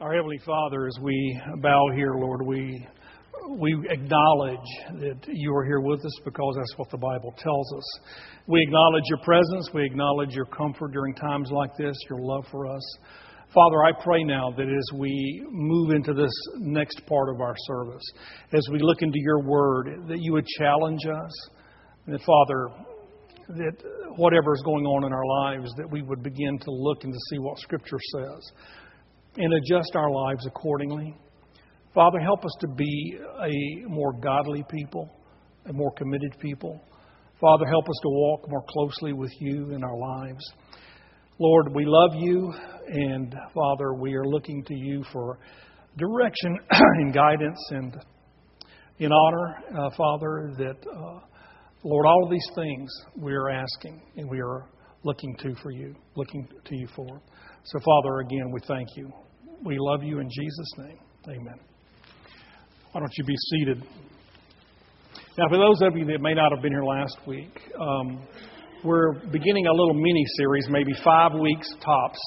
Our Heavenly Father, as we bow here, Lord, we, we acknowledge that you are here with us because that's what the Bible tells us. We acknowledge your presence. We acknowledge your comfort during times like this, your love for us. Father, I pray now that as we move into this next part of our service, as we look into your word, that you would challenge us. And that, Father, that whatever is going on in our lives, that we would begin to look and to see what Scripture says and adjust our lives accordingly. Father, help us to be a more godly people, a more committed people. Father, help us to walk more closely with you in our lives. Lord, we love you, and Father, we are looking to you for direction and guidance and in honor, uh, Father, that, uh, Lord, all of these things we are asking and we are looking to for you, looking to you for. So, Father, again, we thank you. We love you in Jesus' name. Amen. Why don't you be seated? Now, for those of you that may not have been here last week, um, we're beginning a little mini series, maybe five weeks tops,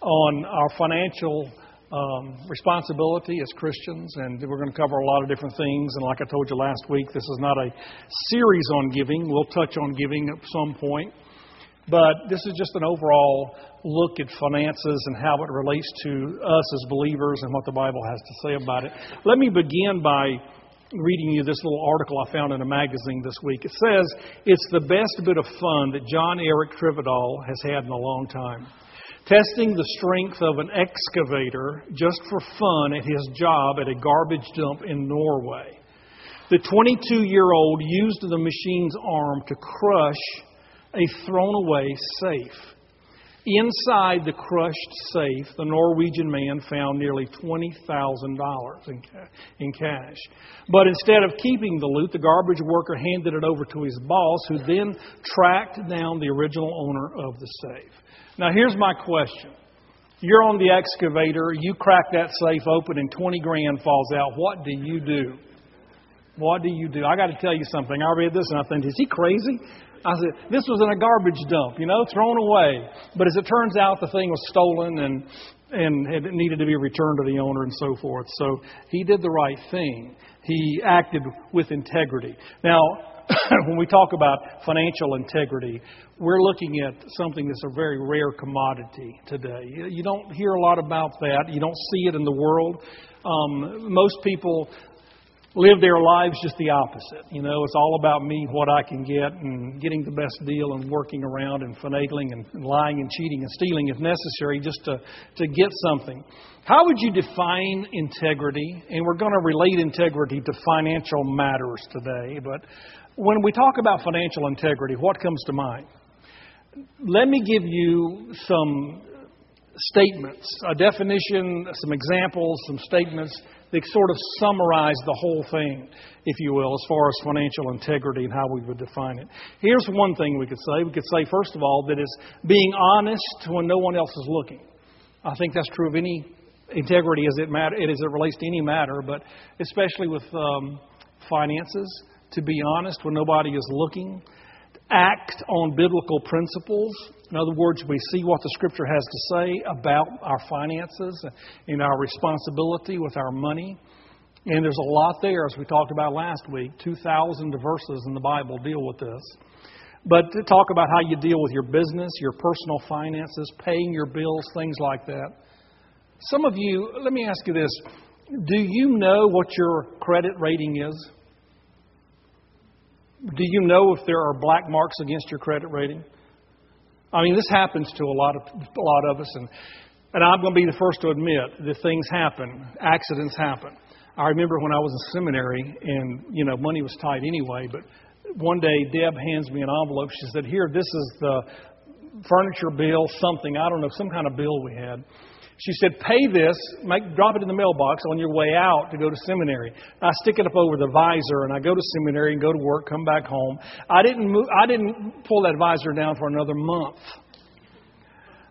on our financial um, responsibility as Christians, and we're going to cover a lot of different things. And like I told you last week, this is not a series on giving. We'll touch on giving at some point. But this is just an overall look at finances and how it relates to us as believers and what the Bible has to say about it. Let me begin by reading you this little article I found in a magazine this week. It says it's the best bit of fun that John Eric Trivedal has had in a long time. Testing the strength of an excavator just for fun at his job at a garbage dump in Norway. The 22 year old used the machine's arm to crush a thrown away safe. Inside the crushed safe, the Norwegian man found nearly $20,000 in cash. But instead of keeping the loot, the garbage worker handed it over to his boss, who then tracked down the original owner of the safe. Now, here's my question. You're on the excavator, you crack that safe open, and 20 grand falls out. What do you do? What do you do? I got to tell you something. I read this and I think, is he crazy? I said, this was in a garbage dump, you know, thrown away. But as it turns out, the thing was stolen and, and it needed to be returned to the owner and so forth. So he did the right thing. He acted with integrity. Now, when we talk about financial integrity, we're looking at something that's a very rare commodity today. You don't hear a lot about that. You don't see it in the world. Um, most people live their lives just the opposite. You know, it's all about me, what I can get, and getting the best deal, and working around and finagling and, lying and cheating and stealing if necessary just to, to get something. How would you define integrity? And we're going to relate integrity to financial matters today, but when we talk about financial integrity, what comes to mind? Let me give you some statements, a definition, some examples, some statements that sort of summarize the whole thing, if you will, as far as financial integrity and how we would define it. Here's one thing we could say. We could say, first of all, that it's being honest when no one else is looking. I think that's true of any integrity as it, matter, as it relates to any matter, but especially with um, finances, to be honest when nobody is looking act on biblical principles. In other words, we see what the Scripture has to say about our finances and our responsibility with our money. And there's a lot there, as we talked about last week. 2,000 verses in the Bible deal with this. But to talk about how you deal with your business, your personal finances, paying your bills, things like that. Some of you, let me ask you this do you know what your credit rating is? Do you know if there are black marks against your credit rating? I mean, this happens to a lot of a lot of us, and and I'm going to be the first to admit that things happen, accidents happen. I remember when I was in seminary, and you know, money was tight anyway. But one day, Deb hands me an envelope. She said, "Here, this is the furniture bill, something I don't know, some kind of bill we had." She said, Pay this, make, drop it in the mailbox on your way out to go to seminary. I stick it up over the visor and I go to seminary and go to work, come back home. I didn't, move, I didn't pull that visor down for another month.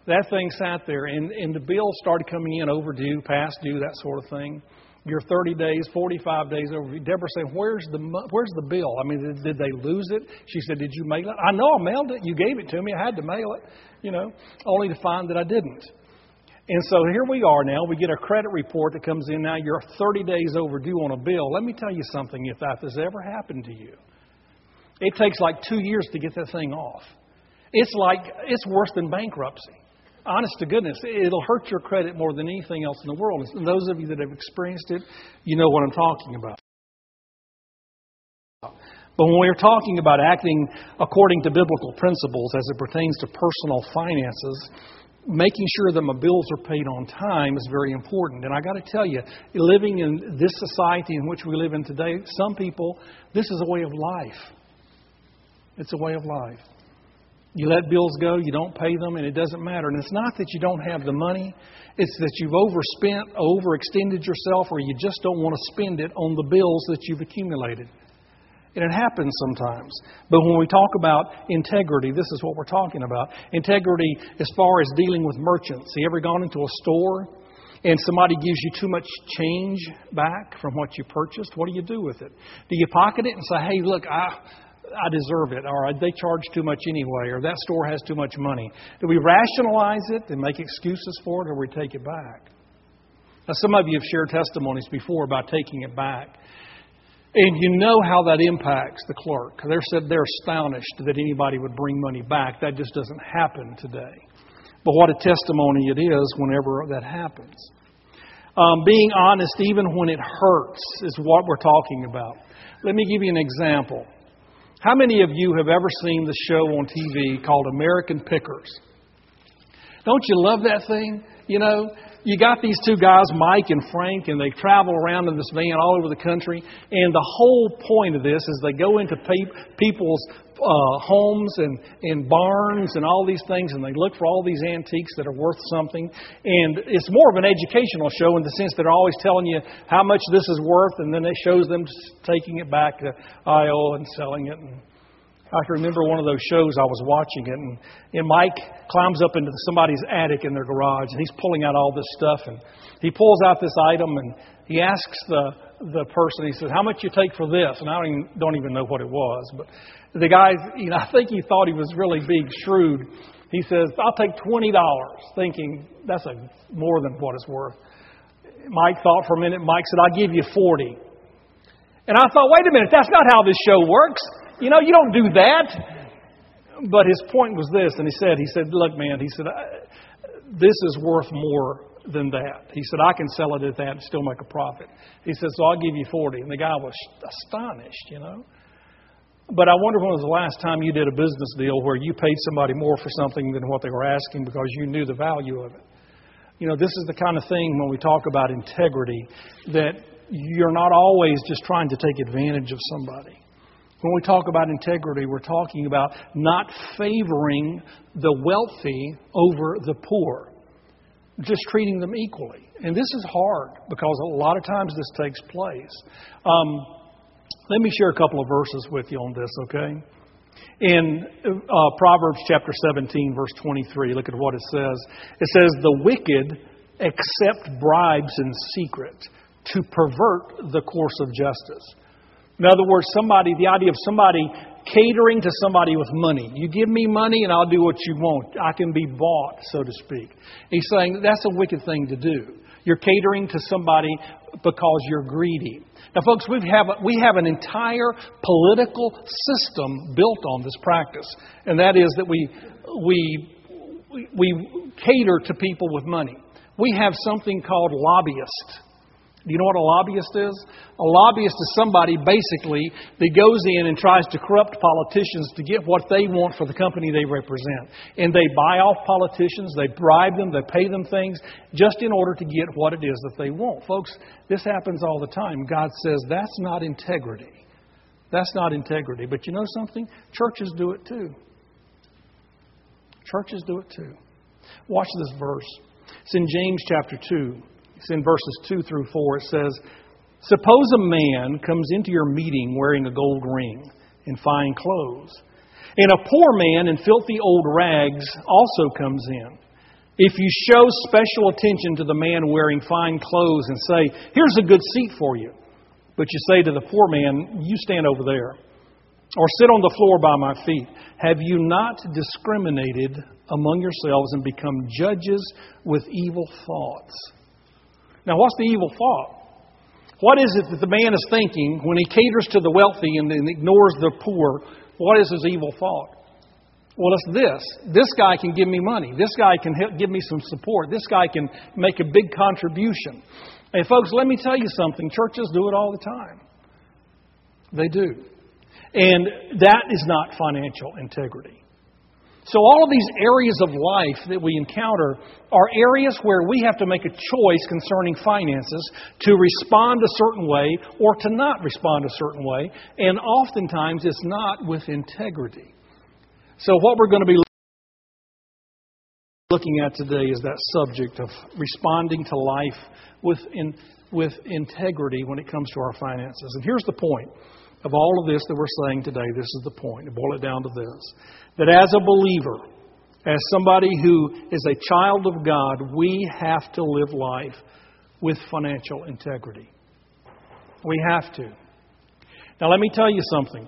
That thing sat there and, and the bill started coming in overdue, past due, that sort of thing. You're 30 days, 45 days overdue. Deborah said, "Where's the where's the bill? I mean, did, did they lose it?" She said, "Did you mail it?" I know I mailed it. You gave it to me. I had to mail it. You know, only to find that I didn't. And so here we are now. We get a credit report that comes in now. You're 30 days overdue on a bill. Let me tell you something if that has ever happened to you. It takes like two years to get that thing off. It's like, it's worse than bankruptcy. Honest to goodness, it'll hurt your credit more than anything else in the world. And those of you that have experienced it, you know what I'm talking about. But when we're talking about acting according to biblical principles as it pertains to personal finances, making sure that my bills are paid on time is very important. And I got to tell you, living in this society in which we live in today, some people, this is a way of life. It's a way of life. You let bills go, you don't pay them, and it doesn't matter. And it's not that you don't have the money, it's that you've overspent, overextended yourself, or you just don't want to spend it on the bills that you've accumulated. And it happens sometimes. But when we talk about integrity, this is what we're talking about. Integrity as far as dealing with merchants. Have you ever gone into a store and somebody gives you too much change back from what you purchased? What do you do with it? Do you pocket it and say, hey, look, I. I deserve it, or they charge too much anyway, or that store has too much money. Do we rationalize it and make excuses for it, or we take it back? Now, some of you have shared testimonies before about taking it back. And you know how that impacts the clerk. They're said they're astonished that anybody would bring money back. That just doesn't happen today. But what a testimony it is whenever that happens. Um, being honest, even when it hurts, is what we're talking about. Let me give you an example. How many of you have ever seen the show on TV called American Pickers? Don't you love that thing? You know, you got these two guys, Mike and Frank, and they travel around in this van all over the country. And the whole point of this is they go into pe- people's uh, homes and, and barns and all these things, and they look for all these antiques that are worth something. And it's more of an educational show in the sense they're always telling you how much this is worth, and then it shows them taking it back to Iowa and selling it. And I can remember one of those shows I was watching it, and, and Mike climbs up into somebody's attic in their garage, and he's pulling out all this stuff, and he pulls out this item, and he asks the the person. He says, "How much you take for this?" And I don't even, don't even know what it was, but the guy, you know, I think he thought he was really being shrewd. He says, "I'll take twenty dollars," thinking that's a more than what it's worth. Mike thought for a minute. Mike said, "I'll give you 40. And I thought, wait a minute, that's not how this show works. You know, you don't do that. But his point was this, and he said, he said, look, man, he said, this is worth more than that. He said, I can sell it at that and still make a profit. He said, so I'll give you 40. And the guy was astonished, you know. But I wonder when was the last time you did a business deal where you paid somebody more for something than what they were asking because you knew the value of it. You know, this is the kind of thing when we talk about integrity that you're not always just trying to take advantage of somebody. When we talk about integrity, we're talking about not favoring the wealthy over the poor, just treating them equally. And this is hard because a lot of times this takes place. Um, let me share a couple of verses with you on this, okay? In uh, Proverbs chapter 17, verse 23, look at what it says. It says, The wicked accept bribes in secret to pervert the course of justice. In other words, somebody, the idea of somebody catering to somebody with money. You give me money and I'll do what you want. I can be bought, so to speak. He's saying that's a wicked thing to do. You're catering to somebody because you're greedy. Now, folks, we have, we have an entire political system built on this practice, and that is that we, we, we cater to people with money. We have something called lobbyists. Do you know what a lobbyist is? A lobbyist is somebody basically that goes in and tries to corrupt politicians to get what they want for the company they represent. And they buy off politicians, they bribe them, they pay them things just in order to get what it is that they want. Folks, this happens all the time. God says that's not integrity. That's not integrity. But you know something? Churches do it too. Churches do it too. Watch this verse. It's in James chapter 2. It's in verses 2 through 4. It says, Suppose a man comes into your meeting wearing a gold ring and fine clothes, and a poor man in filthy old rags also comes in. If you show special attention to the man wearing fine clothes and say, Here's a good seat for you, but you say to the poor man, You stand over there, or sit on the floor by my feet. Have you not discriminated among yourselves and become judges with evil thoughts? Now, what's the evil thought? What is it that the man is thinking when he caters to the wealthy and ignores the poor? What is his evil thought? Well, it's this. This guy can give me money. This guy can help give me some support. This guy can make a big contribution. And, folks, let me tell you something. Churches do it all the time. They do. And that is not financial integrity. So, all of these areas of life that we encounter are areas where we have to make a choice concerning finances to respond a certain way or to not respond a certain way. And oftentimes it's not with integrity. So, what we're going to be looking at today is that subject of responding to life with, in, with integrity when it comes to our finances. And here's the point of all of this that we're saying today, this is the point. To boil it down to this that as a believer, as somebody who is a child of God, we have to live life with financial integrity. We have to. Now, let me tell you something.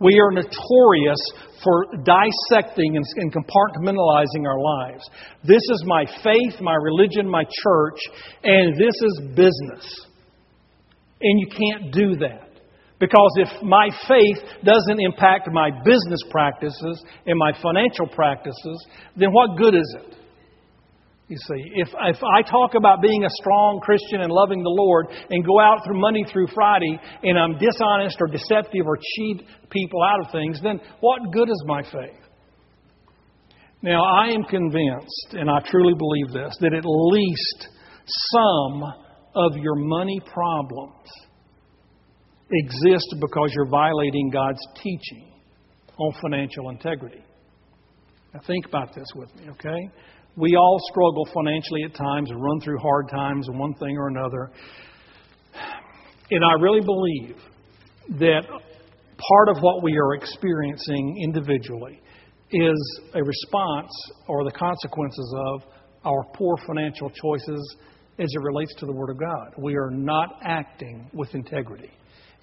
We are notorious for dissecting and compartmentalizing our lives. This is my faith, my religion, my church, and this is business. And you can't do that. Because if my faith doesn't impact my business practices and my financial practices, then what good is it? You see, if, if I talk about being a strong Christian and loving the Lord and go out through Monday through Friday and I'm dishonest or deceptive or cheat people out of things, then what good is my faith? Now, I am convinced, and I truly believe this, that at least some of your money problems exist because you're violating God's teaching on financial integrity. Now, think about this with me, okay? We all struggle financially at times and run through hard times one thing or another. And I really believe that part of what we are experiencing individually is a response or the consequences of our poor financial choices as it relates to the Word of God. We are not acting with integrity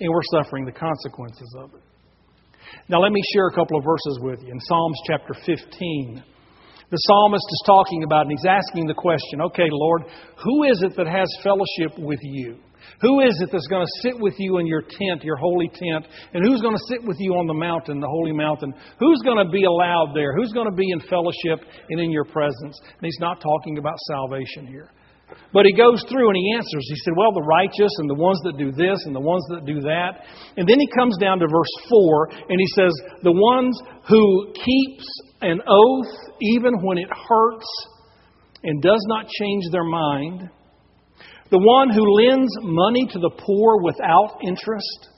and we're suffering the consequences of it. Now, let me share a couple of verses with you. In Psalms chapter 15, the psalmist is talking about, and he's asking the question okay, Lord, who is it that has fellowship with you? Who is it that's going to sit with you in your tent, your holy tent? And who's going to sit with you on the mountain, the holy mountain? Who's going to be allowed there? Who's going to be in fellowship and in your presence? And he's not talking about salvation here. But he goes through and he answers. He said, Well, the righteous and the ones that do this and the ones that do that. And then he comes down to verse 4 and he says, The ones who keeps an oath even when it hurts and does not change their mind. The one who lends money to the poor without interest.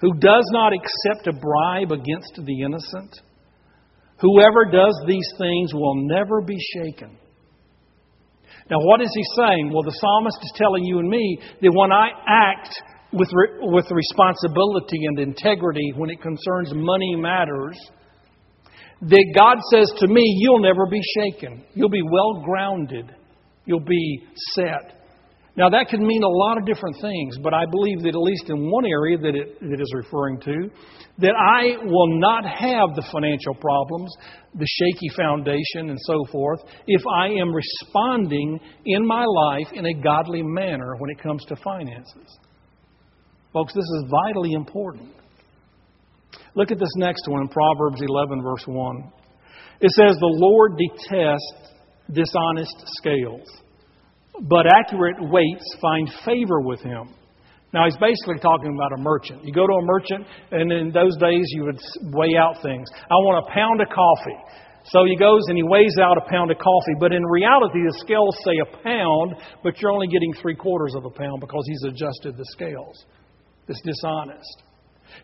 Who does not accept a bribe against the innocent. Whoever does these things will never be shaken. Now, what is he saying? Well, the psalmist is telling you and me that when I act with, re- with responsibility and integrity when it concerns money matters, that God says to me, You'll never be shaken. You'll be well grounded. You'll be set. Now, that could mean a lot of different things, but I believe that at least in one area that it, that it is referring to, that I will not have the financial problems, the shaky foundation, and so forth, if I am responding in my life in a godly manner when it comes to finances. Folks, this is vitally important. Look at this next one, Proverbs 11, verse 1. It says, The Lord detests dishonest scales but accurate weights find favor with him. Now, he's basically talking about a merchant. You go to a merchant, and in those days, you would weigh out things. I want a pound of coffee. So he goes and he weighs out a pound of coffee. But in reality, the scales say a pound, but you're only getting three quarters of a pound because he's adjusted the scales. It's dishonest.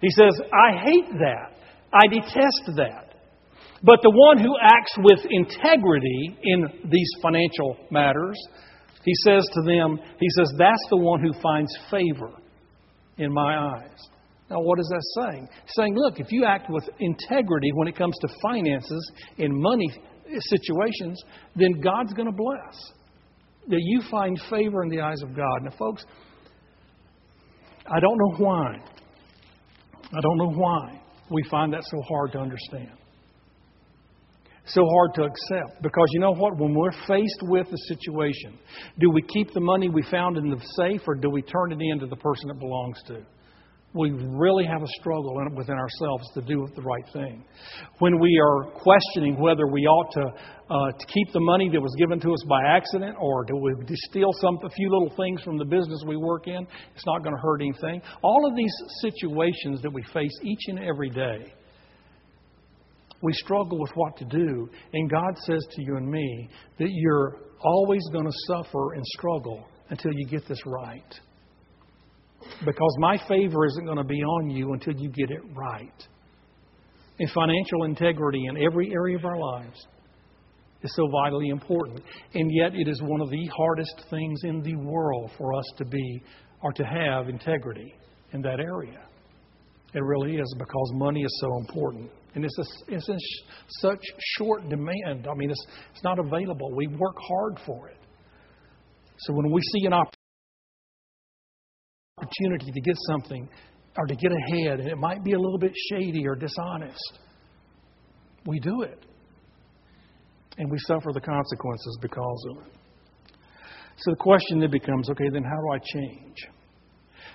He says, I hate that. I detest that. But the one who acts with integrity in these financial matters he says to them, He says, that's the one who finds favor in my eyes. Now, what is that saying? Saying, look, if you act with integrity when it comes to finances and money situations, then God's going to bless. That you find favor in the eyes of God. Now, folks, I don't know why. I don't know why. We find that so hard to understand. So hard to accept. Because you know what? When we're faced with a situation, do we keep the money we found in the safe or do we turn it in to the person it belongs to? we really have a struggle within ourselves to do the right thing. When we are questioning whether we ought to, uh, to keep the money that was given to us by accident or do we steal some a few little things from the business we work in, it's not going to hurt anything. All of these situations that we face each and every day, we struggle with what to do. And God says to you and me that you're always going to suffer and struggle until you get this right. Because my favor isn't going to be on you until you get it right. And financial integrity in every area of our lives is so vitally important. And yet, it is one of the hardest things in the world for us to be or to have integrity in that area. It really is because money is so important. And it's, a, it's in such short demand. I mean, it's, it's not available. We work hard for it. So when we see an opportunity to get something or to get ahead, and it might be a little bit shady or dishonest, we do it. And we suffer the consequences because of it. So the question then becomes okay, then how do I change?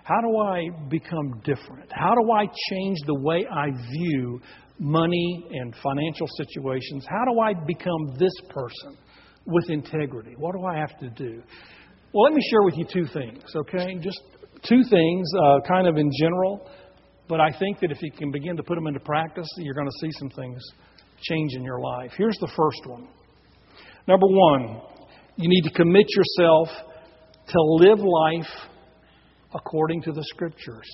How do I become different? How do I change the way I view money and financial situations? How do I become this person with integrity? What do I have to do? Well, let me share with you two things, okay? Just two things, uh, kind of in general, but I think that if you can begin to put them into practice, you're going to see some things change in your life. Here's the first one. Number one, you need to commit yourself to live life according to the Scriptures.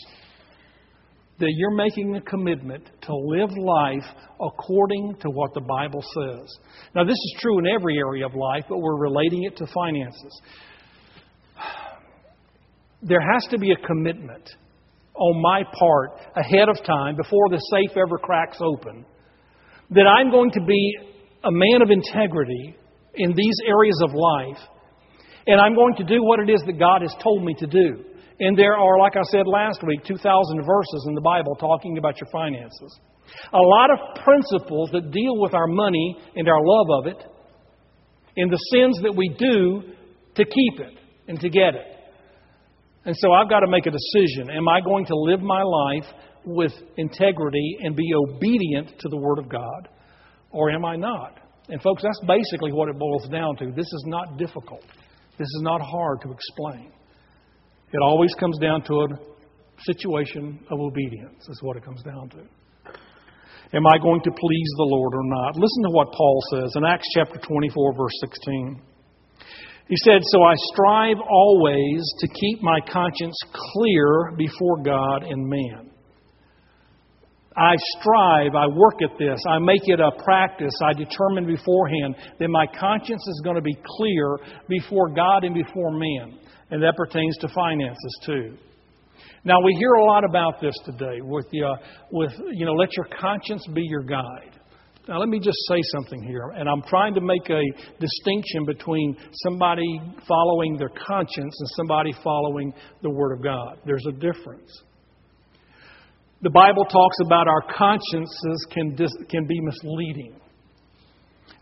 That you're making a commitment to live life according to what the Bible says. Now, this is true in every area of life, but we're relating it to finances there has to be a commitment on my part ahead of time before the safe ever cracks open that I'm going to be a man of integrity in these areas of life and I'm going to do what it is that God has told me to do. And there are, like I said last week, 2,000 verses in the Bible talking about your finances. A lot of principles that deal with our money and our love of it and the sins that we do to keep it and to get it. And so I've got to make a decision. Am I going to live my life with integrity and be obedient to the Word of God? Or am I not? And, folks, that's basically what it boils down to. This is not difficult, this is not hard to explain. It always comes down to a situation of obedience, is what it comes down to. Am I going to please the Lord or not? Listen to what Paul says in Acts chapter 24, verse 16. He said, So I strive always to keep my conscience clear before God and man. I strive, I work at this, I make it a practice, I determine beforehand that my conscience is going to be clear before God and before men. And that pertains to finances too. Now we hear a lot about this today with, uh, with you know, let your conscience be your guide. Now, let me just say something here, and I'm trying to make a distinction between somebody following their conscience and somebody following the Word of God. There's a difference. The Bible talks about our consciences can, dis- can be misleading.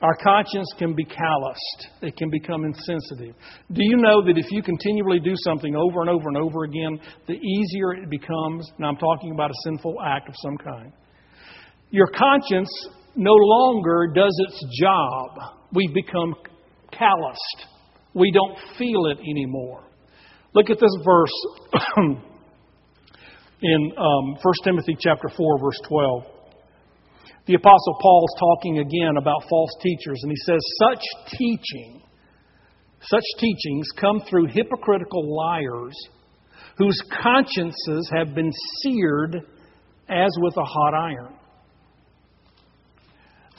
Our conscience can be calloused. It can become insensitive. Do you know that if you continually do something over and over and over again, the easier it becomes? And I'm talking about a sinful act of some kind. Your conscience no longer does its job. We've become calloused. We don't feel it anymore. Look at this verse in um, 1 Timothy chapter 4, verse 12. The Apostle Paul is talking again about false teachers, and he says, Such teaching, such teachings come through hypocritical liars whose consciences have been seared as with a hot iron.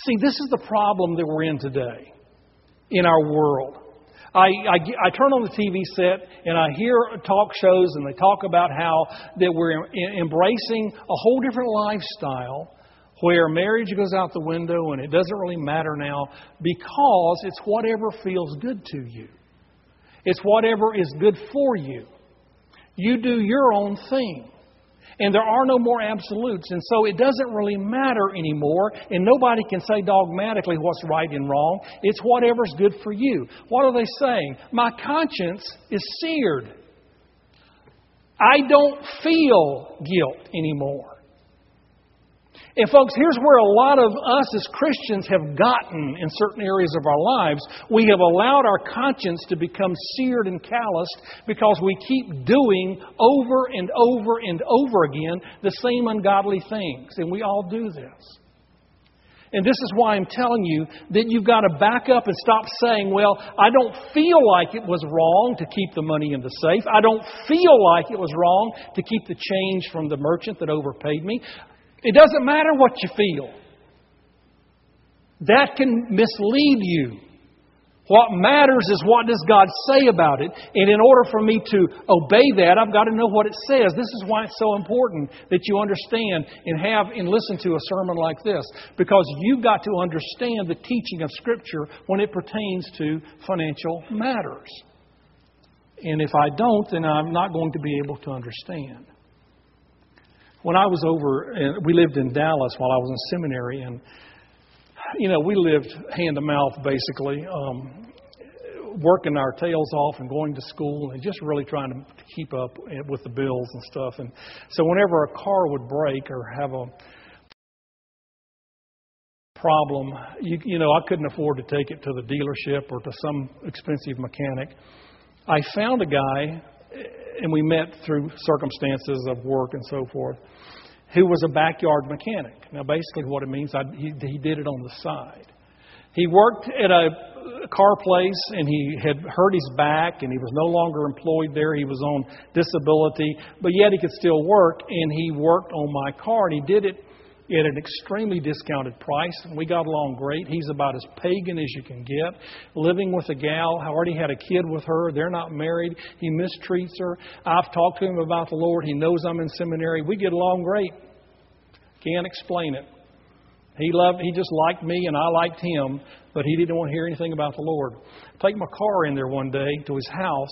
See, this is the problem that we're in today in our world. I, I, I, turn on the TV set and I hear talk shows and they talk about how that we're embracing a whole different lifestyle where marriage goes out the window and it doesn't really matter now because it's whatever feels good to you. It's whatever is good for you. You do your own thing. And there are no more absolutes. And so it doesn't really matter anymore. And nobody can say dogmatically what's right and wrong. It's whatever's good for you. What are they saying? My conscience is seared. I don't feel guilt anymore. And, folks, here's where a lot of us as Christians have gotten in certain areas of our lives. We have allowed our conscience to become seared and calloused because we keep doing over and over and over again the same ungodly things. And we all do this. And this is why I'm telling you that you've got to back up and stop saying, well, I don't feel like it was wrong to keep the money in the safe. I don't feel like it was wrong to keep the change from the merchant that overpaid me. It doesn't matter what you feel. That can mislead you. What matters is what does God say about it. And in order for me to obey that, I've got to know what it says. This is why it's so important that you understand and have and listen to a sermon like this. Because you've got to understand the teaching of Scripture when it pertains to financial matters. And if I don't, then I'm not going to be able to understand. When I was over, we lived in Dallas while I was in seminary, and you know, we lived hand to mouth basically, um, working our tails off and going to school and just really trying to keep up with the bills and stuff. And so, whenever a car would break or have a problem, you, you know, I couldn't afford to take it to the dealership or to some expensive mechanic. I found a guy and we met through circumstances of work and so forth, who was a backyard mechanic. Now, basically, what it means, I, he, he did it on the side. He worked at a car place and he had hurt his back and he was no longer employed there. He was on disability, but yet he could still work and he worked on my car and he did it at an extremely discounted price. We got along great. He's about as pagan as you can get. Living with a gal, I already had a kid with her. They're not married. He mistreats her. I've talked to him about the Lord. He knows I'm in seminary. We get along great. Can't explain it. He loved he just liked me and I liked him, but he didn't want to hear anything about the Lord. Take my car in there one day to his house,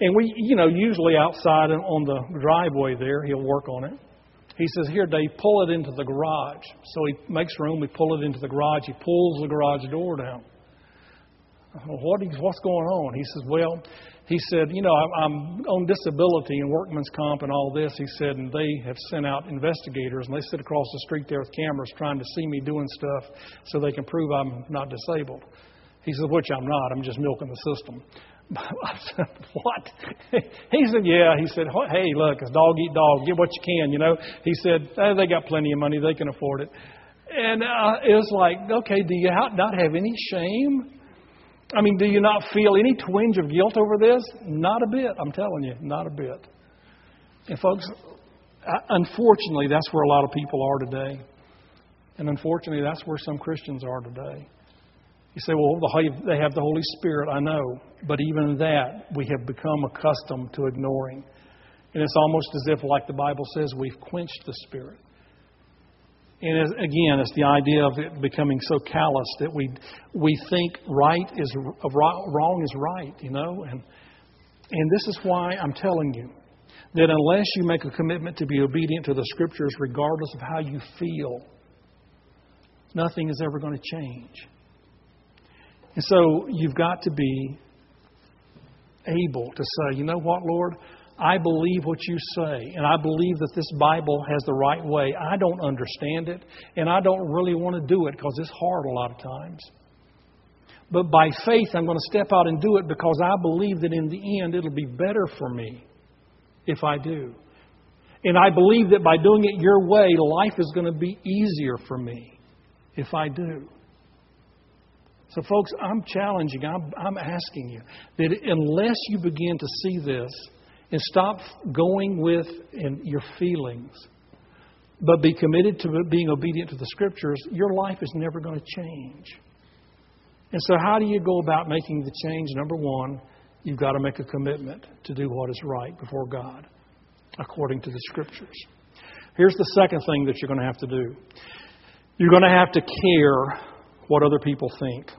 and we, you know, usually outside on the driveway there, he'll work on it. He says, Here, Dave, pull it into the garage. So he makes room, we pull it into the garage. He pulls the garage door down. Well, what is, what's going on? He says, Well, he said, You know, I'm on disability and workman's comp and all this. He said, And they have sent out investigators, and they sit across the street there with cameras trying to see me doing stuff so they can prove I'm not disabled. He says, Which I'm not. I'm just milking the system. I said, what? He said, yeah. He said, hey, look, it's dog eat dog. Get what you can, you know. He said, oh, they got plenty of money. They can afford it. And uh, it was like, okay, do you not have any shame? I mean, do you not feel any twinge of guilt over this? Not a bit. I'm telling you, not a bit. And folks, unfortunately, that's where a lot of people are today. And unfortunately, that's where some Christians are today. You say, well, they have the Holy Spirit. I know. But even that, we have become accustomed to ignoring. And it's almost as if, like the Bible says, we've quenched the Spirit. And again, it's the idea of it becoming so callous that we we think right is wrong is right, you know. And and this is why I'm telling you that unless you make a commitment to be obedient to the Scriptures, regardless of how you feel, nothing is ever going to change. And so you've got to be able to say, you know what, Lord? I believe what you say, and I believe that this Bible has the right way. I don't understand it, and I don't really want to do it because it's hard a lot of times. But by faith, I'm going to step out and do it because I believe that in the end it'll be better for me if I do. And I believe that by doing it your way, life is going to be easier for me if I do. So, folks, I'm challenging, I'm, I'm asking you that unless you begin to see this and stop going with in your feelings, but be committed to being obedient to the Scriptures, your life is never going to change. And so, how do you go about making the change? Number one, you've got to make a commitment to do what is right before God, according to the Scriptures. Here's the second thing that you're going to have to do you're going to have to care what other people think.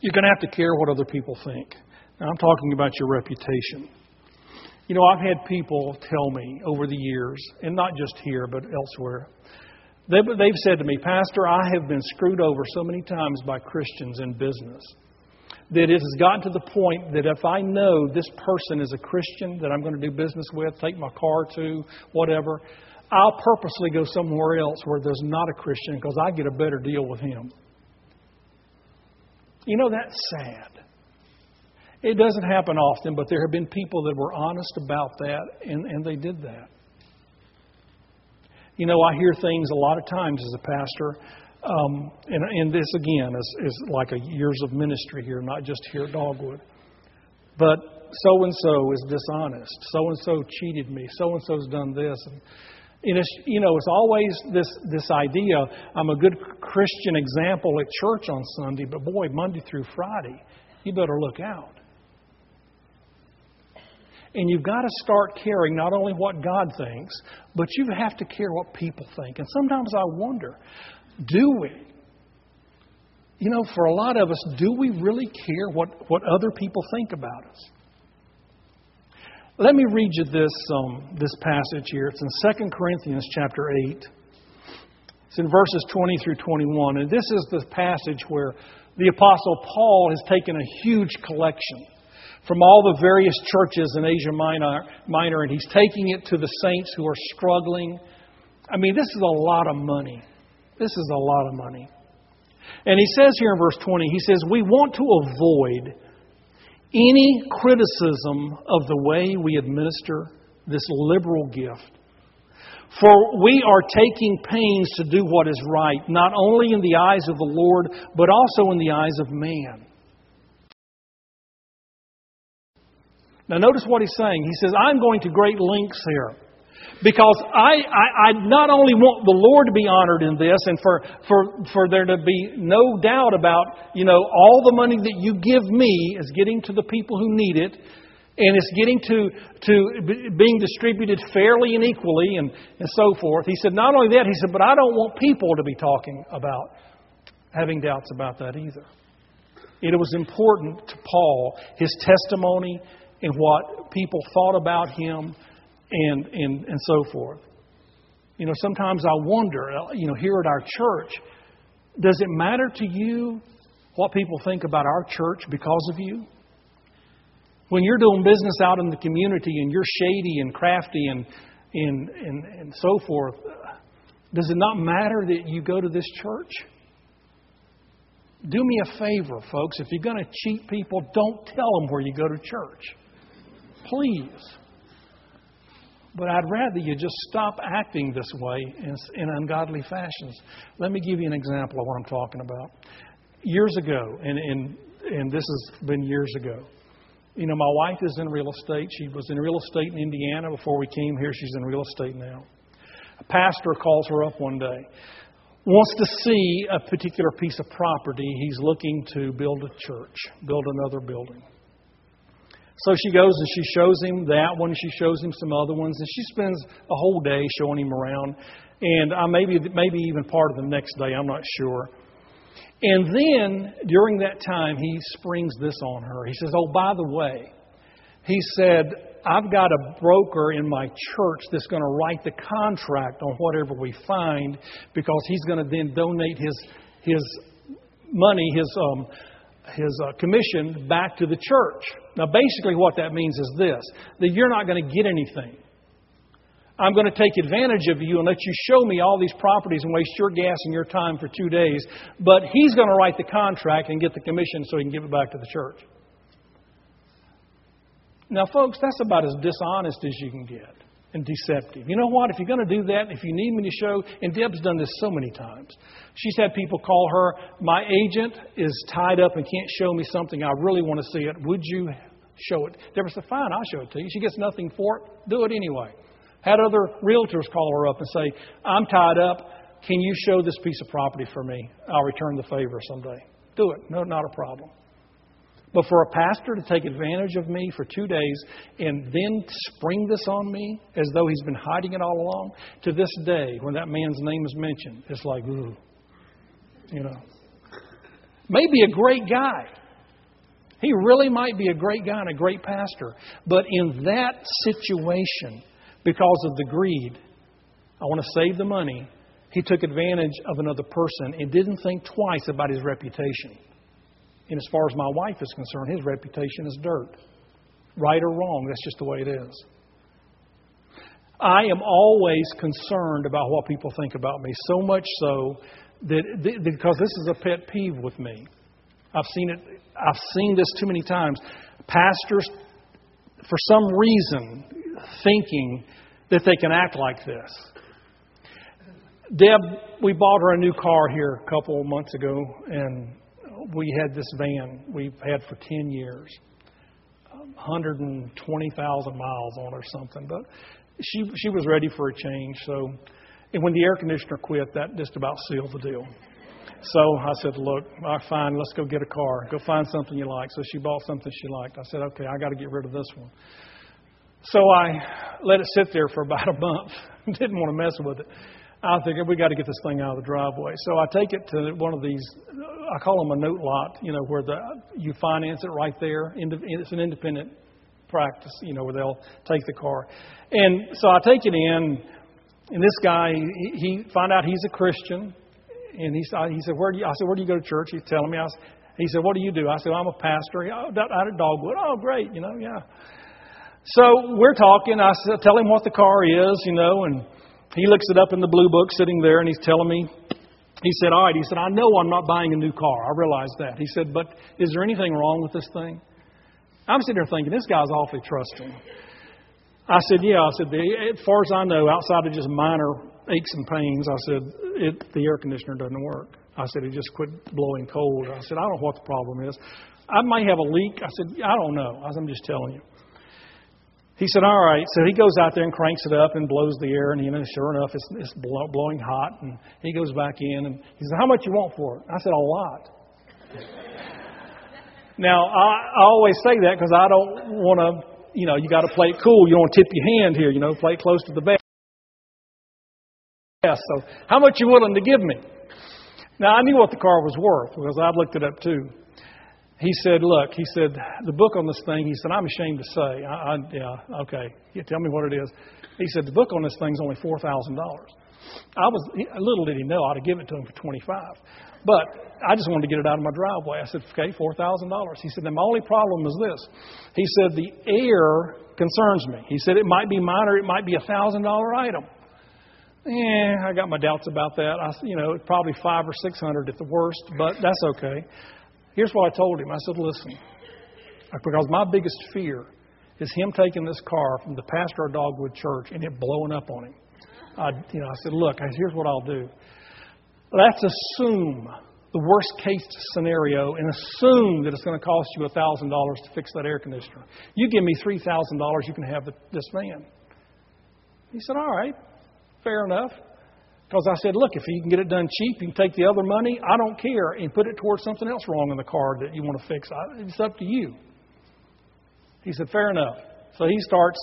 You're going to have to care what other people think. Now, I'm talking about your reputation. You know, I've had people tell me over the years, and not just here, but elsewhere, they've, they've said to me, Pastor, I have been screwed over so many times by Christians in business that it has gotten to the point that if I know this person is a Christian that I'm going to do business with, take my car to, whatever, I'll purposely go somewhere else where there's not a Christian because I get a better deal with him. You know, that's sad. It doesn't happen often, but there have been people that were honest about that, and, and they did that. You know, I hear things a lot of times as a pastor, um, and, and this again is, is like a years of ministry here, not just here at Dogwood. But so and so is dishonest. So and so cheated me. So and so's done this. And, and it's, you know, it's always this, this idea I'm a good Christian example at church on Sunday, but boy, Monday through Friday, you better look out. And you've got to start caring not only what God thinks, but you have to care what people think. And sometimes I wonder do we? You know, for a lot of us, do we really care what, what other people think about us? Let me read you this, um, this passage here. It's in 2 Corinthians chapter 8. It's in verses 20 through 21. And this is the passage where the Apostle Paul has taken a huge collection from all the various churches in Asia Minor, Minor, and he's taking it to the saints who are struggling. I mean, this is a lot of money. This is a lot of money. And he says here in verse 20, he says, We want to avoid any criticism of the way we administer this liberal gift. For we are taking pains to do what is right, not only in the eyes of the Lord, but also in the eyes of man. Now, notice what he's saying. He says, I'm going to great lengths here. Because I, I, I, not only want the Lord to be honored in this and for, for, for there to be no doubt about, you know, all the money that you give me is getting to the people who need it and it's getting to, to being distributed fairly and equally and, and so forth. He said, not only that, he said, but I don't want people to be talking about having doubts about that either. It was important to Paul, his testimony and what people thought about him and, and, and so forth. You know, sometimes I wonder, uh, you know, here at our church, does it matter to you what people think about our church because of you? When you're doing business out in the community and you're shady and crafty and, and, and, and so forth, does it not matter that you go to this church? Do me a favor, folks. If you're going to cheat people, don't tell them where you go to church. Please. But I'd rather you just stop acting this way in, in ungodly fashions. Let me give you an example of what I'm talking about. Years ago, and, and, and this has been years ago, you know, my wife is in real estate. She was in real estate in Indiana before we came here. She's in real estate now. A pastor calls her up one day, wants to see a particular piece of property. He's looking to build a church, build another building. So she goes and she shows him that one, she shows him some other ones, and she spends a whole day showing him around. And uh, maybe, maybe even part of the next day, I'm not sure. And then during that time, he springs this on her. He says, Oh, by the way, he said, I've got a broker in my church that's going to write the contract on whatever we find because he's going to then donate his, his money, his um, his uh, commission back to the church. Now, basically, what that means is this that you're not going to get anything. I'm going to take advantage of you and let you show me all these properties and waste your gas and your time for two days. But he's going to write the contract and get the commission so he can give it back to the church. Now, folks, that's about as dishonest as you can get and deceptive. You know what? If you're going to do that, if you need me to show, and Deb's done this so many times. She's had people call her, My agent is tied up and can't show me something. I really want to see it. Would you show it? Deborah said, Fine, I'll show it to you. She gets nothing for it. Do it anyway. Had other realtors call her up and say, I'm tied up. Can you show this piece of property for me? I'll return the favor someday. Do it. No, not a problem. But for a pastor to take advantage of me for two days and then spring this on me as though he's been hiding it all along, to this day, when that man's name is mentioned, it's like, ooh, you know. Maybe a great guy. He really might be a great guy and a great pastor. But in that situation, because of the greed, I want to save the money, he took advantage of another person and didn't think twice about his reputation. And as far as my wife is concerned, his reputation is dirt. Right or wrong, that's just the way it is. I am always concerned about what people think about me, so much so that because this is a pet peeve with me. I've seen it I've seen this too many times. Pastors for some reason thinking that they can act like this. Deb, we bought her a new car here a couple of months ago, and we had this van we've had for 10 years. 120,000 miles on or something. But she she was ready for a change. So, and when the air conditioner quit, that just about sealed the deal. So I said, "Look, all right, fine. Let's go get a car. Go find something you like." So she bought something she liked. I said, "Okay, I got to get rid of this one." So I let it sit there for about a month. Didn't want to mess with it. I think we got to get this thing out of the driveway. So I take it to one of these. I call them a note lot. You know, where the you finance it right there. It's an independent practice. You know, where they'll take the car. And so I take it in, and this guy, he, he find out he's a Christian, and he, he said, "Where do you?" I said, "Where do you go to church?" He's telling me. I, he said, "What do you do?" I said, "I'm a pastor." He, oh, out at Dogwood. Oh, great. You know, yeah. So we're talking. I said, tell him what the car is, you know, and he looks it up in the blue book sitting there, and he's telling me. He said, "All right." He said, "I know I'm not buying a new car. I realize that." He said, "But is there anything wrong with this thing?" I'm sitting there thinking, this guy's awfully trusting. I said, yeah. I said, as far as I know, outside of just minor aches and pains, I said, it, the air conditioner doesn't work. I said, it just quit blowing cold. I said, I don't know what the problem is. I might have a leak. I said, I don't know. I said, I'm just telling you. He said, all right. So he goes out there and cranks it up and blows the air, and you know, sure enough, it's, it's blow, blowing hot. And he goes back in, and he said, how much you want for it? I said, a lot. now, I, I always say that because I don't want to you know, you got to play it cool. You don't want to tip your hand here, you know, play it close to the vest. So, how much you willing to give me? Now, I knew what the car was worth because I'd looked it up too. He said, Look, he said, the book on this thing, he said, I'm ashamed to say. I, I, yeah, okay. You tell me what it is. He said, The book on this thing's only $4,000. I was, little did he know, I'd have given it to him for 25 But I just wanted to get it out of my driveway. I said, okay, $4,000. He said, the only problem is this. He said, the air concerns me. He said, it might be minor, it might be a $1,000 item. Eh, I got my doubts about that. I, you know, probably five or six hundred at the worst, but that's okay. Here's what I told him. I said, listen, because my biggest fear is him taking this car from the pastor of Dogwood Church and it blowing up on him. I, you know, I said, look, here's what I'll do. Let's assume the worst case scenario and assume that it's going to cost you $1,000 to fix that air conditioner. You give me $3,000, you can have this van. He said, All right, fair enough. Because I said, Look, if you can get it done cheap, you can take the other money, I don't care, and put it towards something else wrong in the car that you want to fix. It's up to you. He said, Fair enough. So he starts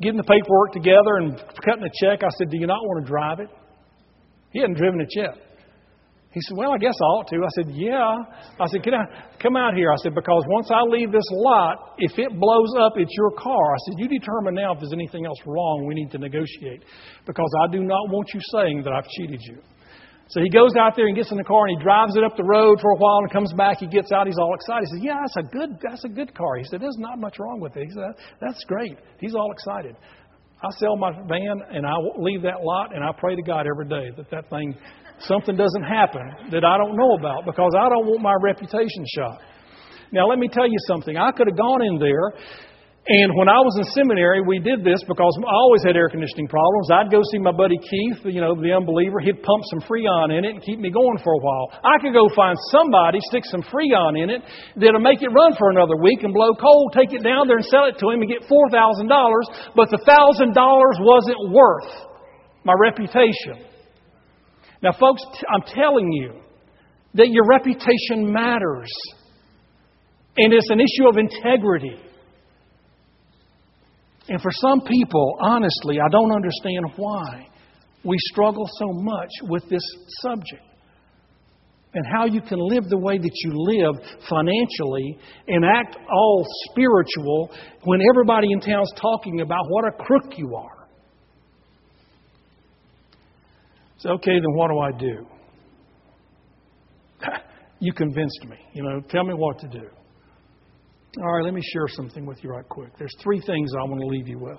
getting the paperwork together and cutting a check. I said, Do you not want to drive it? He hadn't driven it yet. He said, Well, I guess I ought to. I said, Yeah. I said, Can I come out here? I said, Because once I leave this lot, if it blows up, it's your car. I said, You determine now if there's anything else wrong. We need to negotiate. Because I do not want you saying that I've cheated you. So he goes out there and gets in the car and he drives it up the road for a while and comes back. He gets out. He's all excited. He says, "Yeah, that's a good that's a good car." He said, "There's not much wrong with it." He said, "That's great." He's all excited. I sell my van and I leave that lot and I pray to God every day that that thing something doesn't happen that I don't know about because I don't want my reputation shot. Now, let me tell you something. I could have gone in there, and when I was in seminary, we did this because I always had air conditioning problems. I'd go see my buddy Keith, you know, the unbeliever. He'd pump some Freon in it and keep me going for a while. I could go find somebody, stick some Freon in it, that'll make it run for another week and blow cold, take it down there and sell it to him and get $4,000, but the $1,000 wasn't worth my reputation. Now, folks, I'm telling you that your reputation matters. And it's an issue of integrity. And for some people, honestly, I don't understand why we struggle so much with this subject. and how you can live the way that you live financially and act all spiritual when everybody in town's talking about what a crook you are. So, okay, then what do I do? you convinced me. You know, tell me what to do. All right, let me share something with you right quick. There's three things I want to leave you with.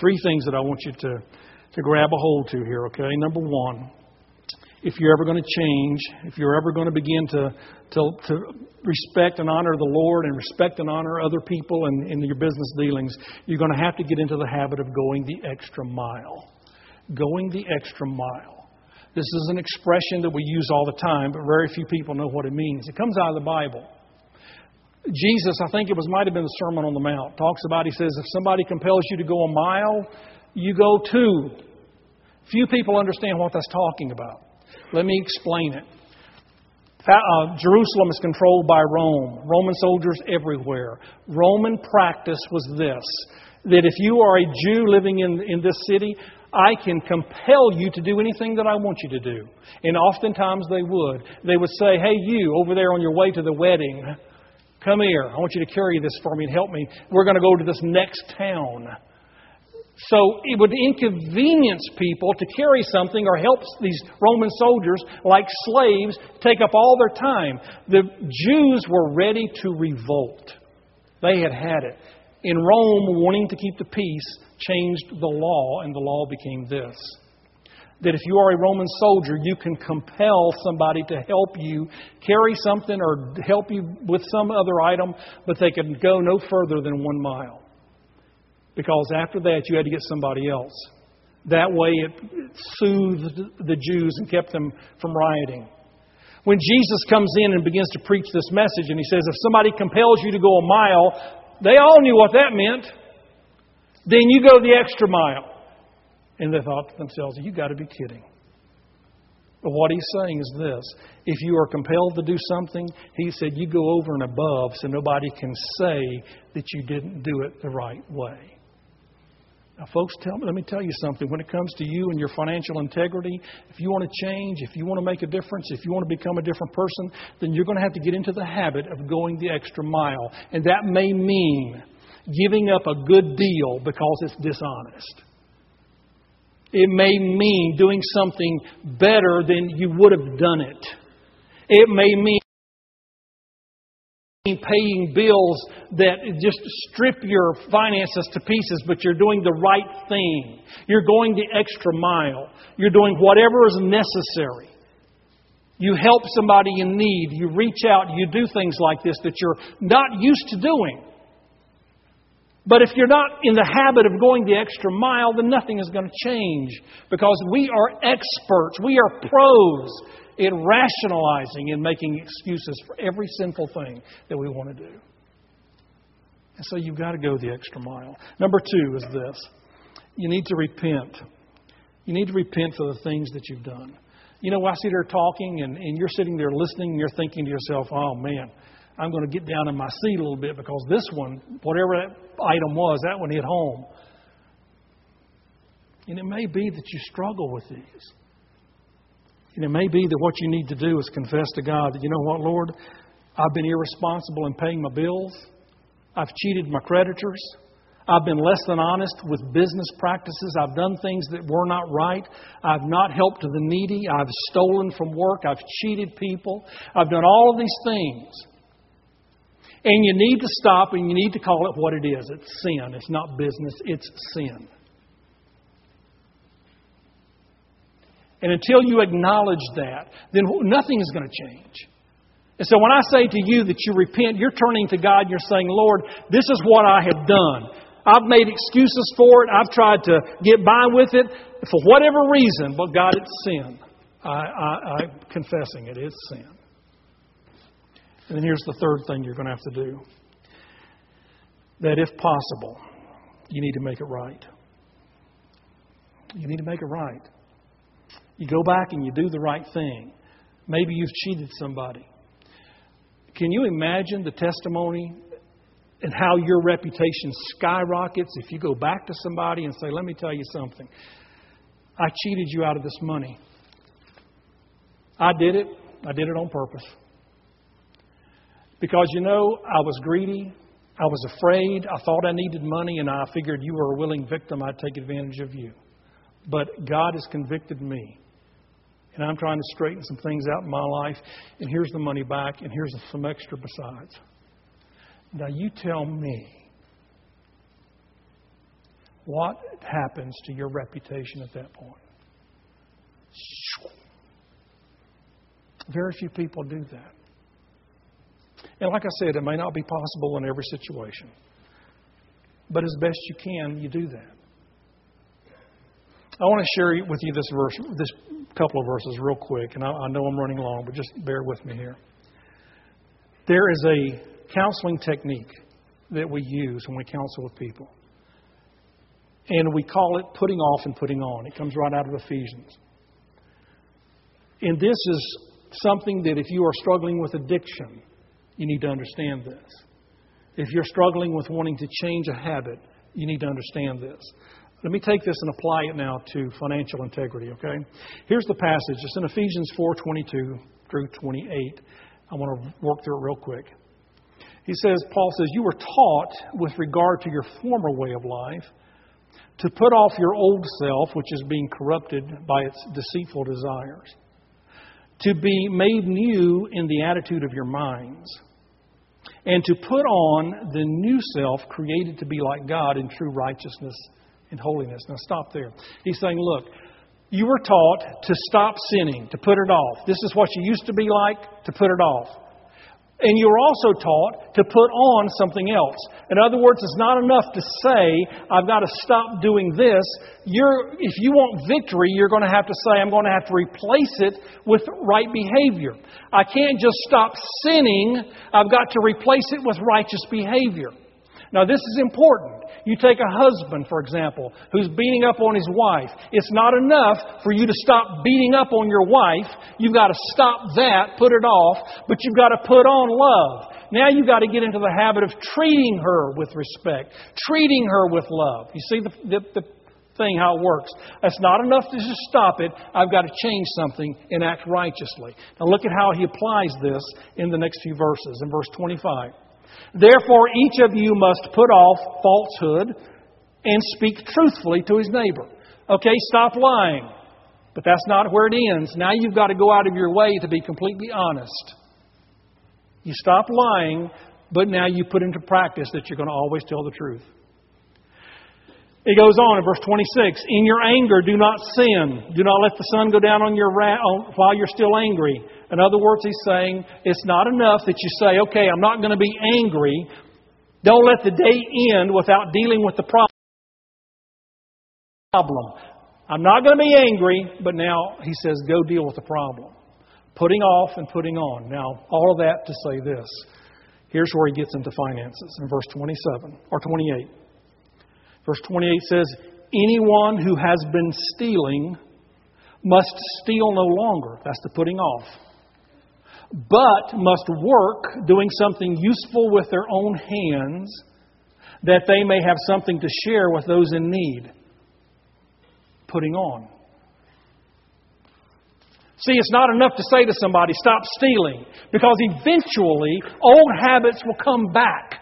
Three things that I want you to, to grab a hold to here, okay? Number one, if you're ever going to change, if you're ever going to begin to, to, to respect and honor the Lord and respect and honor other people in, in your business dealings, you're going to have to get into the habit of going the extra mile. Going the extra mile. This is an expression that we use all the time, but very few people know what it means. It comes out of the Bible. Jesus, I think it was might have been the Sermon on the Mount, talks about, he says, if somebody compels you to go a mile, you go two. Few people understand what that's talking about. Let me explain it. Uh, Jerusalem is controlled by Rome, Roman soldiers everywhere. Roman practice was this that if you are a Jew living in, in this city, I can compel you to do anything that I want you to do. And oftentimes they would. They would say, Hey, you over there on your way to the wedding, come here. I want you to carry this for me and help me. We're going to go to this next town. So it would inconvenience people to carry something or help these Roman soldiers, like slaves, take up all their time. The Jews were ready to revolt. They had had it. In Rome, wanting to keep the peace, changed the law, and the law became this that if you are a Roman soldier, you can compel somebody to help you carry something or help you with some other item, but they can go no further than one mile because after that you had to get somebody else. That way it soothed the Jews and kept them from rioting. When Jesus comes in and begins to preach this message and he says, if somebody compels you to go a mile, they all knew what that meant. Then you go the extra mile. And they thought to themselves, you got to be kidding. But what he's saying is this if you are compelled to do something, he said, you go over and above so nobody can say that you didn't do it the right way. Now, folks, tell me, let me tell you something. When it comes to you and your financial integrity, if you want to change, if you want to make a difference, if you want to become a different person, then you're going to have to get into the habit of going the extra mile. And that may mean giving up a good deal because it's dishonest. It may mean doing something better than you would have done it. It may mean paying bills that just strip your finances to pieces, but you're doing the right thing. You're going the extra mile. You're doing whatever is necessary. You help somebody in need. You reach out. You do things like this that you're not used to doing. But if you're not in the habit of going the extra mile, then nothing is going to change because we are experts. We are pros in rationalizing and making excuses for every sinful thing that we want to do. And so you've got to go the extra mile. Number two is this you need to repent. You need to repent for the things that you've done. You know, I sit there talking and, and you're sitting there listening and you're thinking to yourself, oh man, I'm going to get down in my seat a little bit because this one, whatever that item was, that one hit home. And it may be that you struggle with these. And it may be that what you need to do is confess to God that, you know what, Lord, I've been irresponsible in paying my bills. I've cheated my creditors. I've been less than honest with business practices. I've done things that were not right. I've not helped the needy. I've stolen from work. I've cheated people. I've done all of these things. And you need to stop and you need to call it what it is. It's sin. It's not business, it's sin. And until you acknowledge that, then nothing is going to change. And so when I say to you that you repent, you're turning to God and you're saying, Lord, this is what I have done. I've made excuses for it. I've tried to get by with it for whatever reason, but God, it's sin. I, I, I'm confessing it. It's sin. And then here's the third thing you're going to have to do that if possible, you need to make it right. You need to make it right. You go back and you do the right thing. Maybe you've cheated somebody. Can you imagine the testimony and how your reputation skyrockets if you go back to somebody and say, Let me tell you something. I cheated you out of this money. I did it. I did it on purpose. Because, you know, I was greedy. I was afraid. I thought I needed money, and I figured you were a willing victim. I'd take advantage of you. But God has convicted me. And I'm trying to straighten some things out in my life. And here's the money back, and here's some extra besides. Now, you tell me what happens to your reputation at that point? Very few people do that. And like I said, it may not be possible in every situation. But as best you can, you do that. I want to share with you this verse, this couple of verses real quick, and I, I know I'm running long, but just bear with me here. There is a counseling technique that we use when we counsel with people. And we call it putting off and putting on. It comes right out of Ephesians. And this is something that if you are struggling with addiction, you need to understand this. If you're struggling with wanting to change a habit, you need to understand this. Let me take this and apply it now to financial integrity, okay? Here's the passage. It's in Ephesians 4:22 through 28. I want to work through it real quick. He says, Paul says, You were taught with regard to your former way of life to put off your old self, which is being corrupted by its deceitful desires, to be made new in the attitude of your minds, and to put on the new self created to be like God in true righteousness and holiness. Now, stop there. He's saying, Look, you were taught to stop sinning, to put it off. This is what you used to be like, to put it off. And you're also taught to put on something else. In other words, it's not enough to say, I've got to stop doing this. You're, if you want victory, you're going to have to say, I'm going to have to replace it with right behavior. I can't just stop sinning. I've got to replace it with righteous behavior. Now, this is important. You take a husband, for example, who's beating up on his wife. It's not enough for you to stop beating up on your wife. You've got to stop that, put it off, but you've got to put on love. Now you've got to get into the habit of treating her with respect, treating her with love. You see the, the, the thing, how it works. That's not enough to just stop it. I've got to change something and act righteously. Now look at how he applies this in the next few verses. In verse 25. Therefore, each of you must put off falsehood and speak truthfully to his neighbor. Okay, stop lying. But that's not where it ends. Now you've got to go out of your way to be completely honest. You stop lying, but now you put into practice that you're going to always tell the truth. It goes on in verse 26 In your anger, do not sin. Do not let the sun go down on your while you're still angry. In other words, he's saying it's not enough that you say, okay, I'm not going to be angry. Don't let the day end without dealing with the problem. I'm not going to be angry, but now he says, go deal with the problem. Putting off and putting on. Now, all of that to say this. Here's where he gets into finances in verse 27 or 28. Verse 28 says, Anyone who has been stealing must steal no longer. That's the putting off but must work doing something useful with their own hands that they may have something to share with those in need. Putting on. See, it's not enough to say to somebody, stop stealing, because eventually old habits will come back.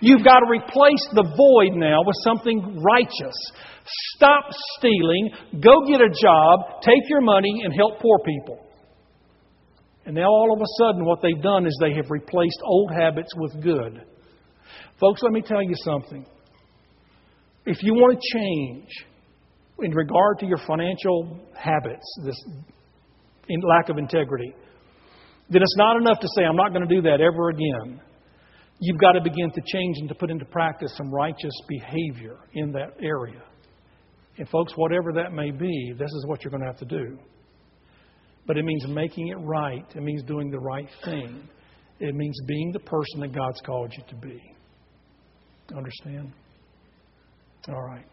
You've got to replace the void now with something righteous. Stop stealing, go get a job, take your money, and help poor people. And now all of a sudden, what they've done is they have replaced old habits with good. Folks, let me tell you something. If you want to change in regard to your financial habits, this in lack of integrity, then it's not enough to say, I'm not going to do that ever again. You've got to begin to change and to put into practice some righteous behavior in that area. And, folks, whatever that may be, this is what you're going to have to do. But it means making it right. It means doing the right thing. It means being the person that God's called you to be. Understand? All right.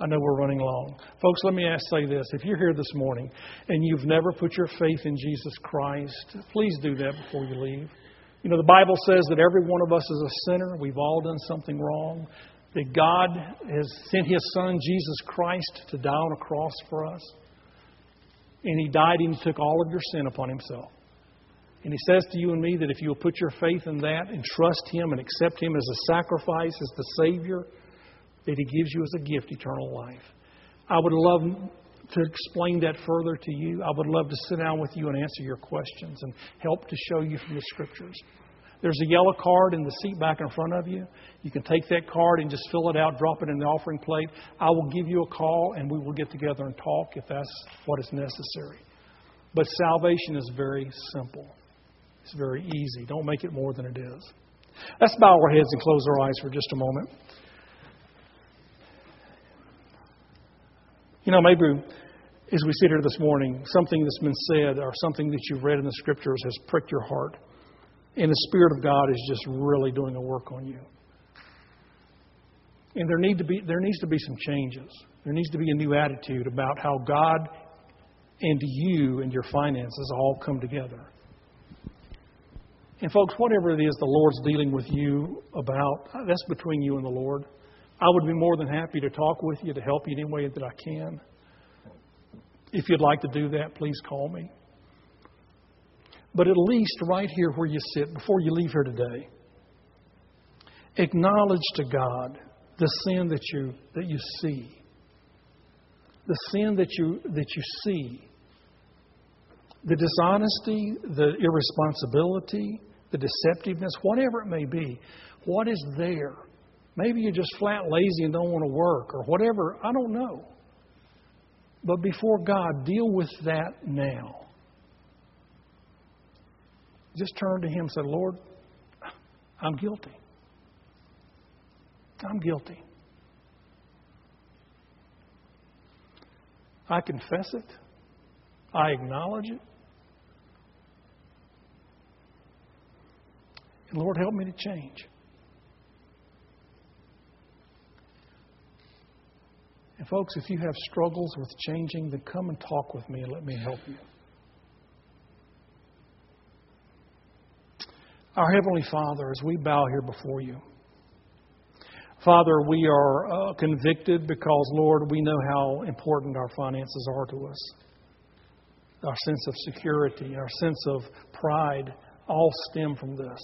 I know we're running long. Folks, let me ask, say this. If you're here this morning and you've never put your faith in Jesus Christ, please do that before you leave. You know, the Bible says that every one of us is a sinner. We've all done something wrong. That God has sent His Son, Jesus Christ, to die on a cross for us. And he died and he took all of your sin upon himself. And He says to you and me that if you will put your faith in that and trust Him and accept Him as a sacrifice, as the Savior, that He gives you as a gift eternal life. I would love to explain that further to you. I would love to sit down with you and answer your questions and help to show you from the Scriptures. There's a yellow card in the seat back in front of you. You can take that card and just fill it out, drop it in the offering plate. I will give you a call and we will get together and talk if that's what is necessary. But salvation is very simple. It's very easy. Don't make it more than it is. Let's bow our heads and close our eyes for just a moment. You know, maybe as we sit here this morning, something that's been said or something that you've read in the scriptures has pricked your heart. And the Spirit of God is just really doing a work on you. And there, need to be, there needs to be some changes. There needs to be a new attitude about how God and you and your finances all come together. And, folks, whatever it is the Lord's dealing with you about, that's between you and the Lord. I would be more than happy to talk with you to help you in any way that I can. If you'd like to do that, please call me. But at least right here where you sit, before you leave here today, acknowledge to God the sin that you, that you see. The sin that you, that you see. The dishonesty, the irresponsibility, the deceptiveness, whatever it may be. What is there? Maybe you're just flat lazy and don't want to work or whatever. I don't know. But before God, deal with that now. Just turn to Him and say, Lord, I'm guilty. I'm guilty. I confess it. I acknowledge it. And Lord, help me to change. And folks, if you have struggles with changing, then come and talk with me and let me help you. Our Heavenly Father, as we bow here before you, Father, we are uh, convicted because, Lord, we know how important our finances are to us. Our sense of security, our sense of pride, all stem from this.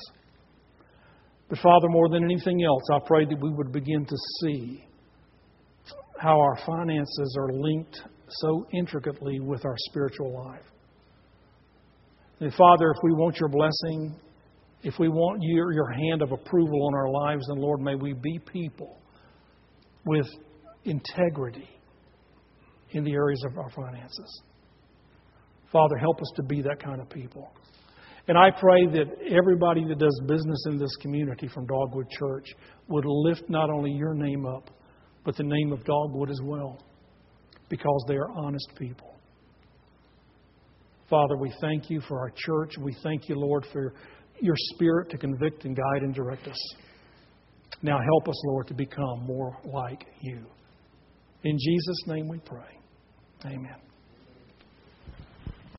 But, Father, more than anything else, I pray that we would begin to see how our finances are linked so intricately with our spiritual life. And Father, if we want your blessing, if we want your, your hand of approval on our lives, then Lord, may we be people with integrity in the areas of our finances. Father, help us to be that kind of people. And I pray that everybody that does business in this community from Dogwood Church would lift not only your name up, but the name of Dogwood as well, because they are honest people. Father, we thank you for our church. We thank you, Lord, for your spirit to convict and guide and direct us. Now help us, Lord, to become more like you. In Jesus' name we pray. Amen.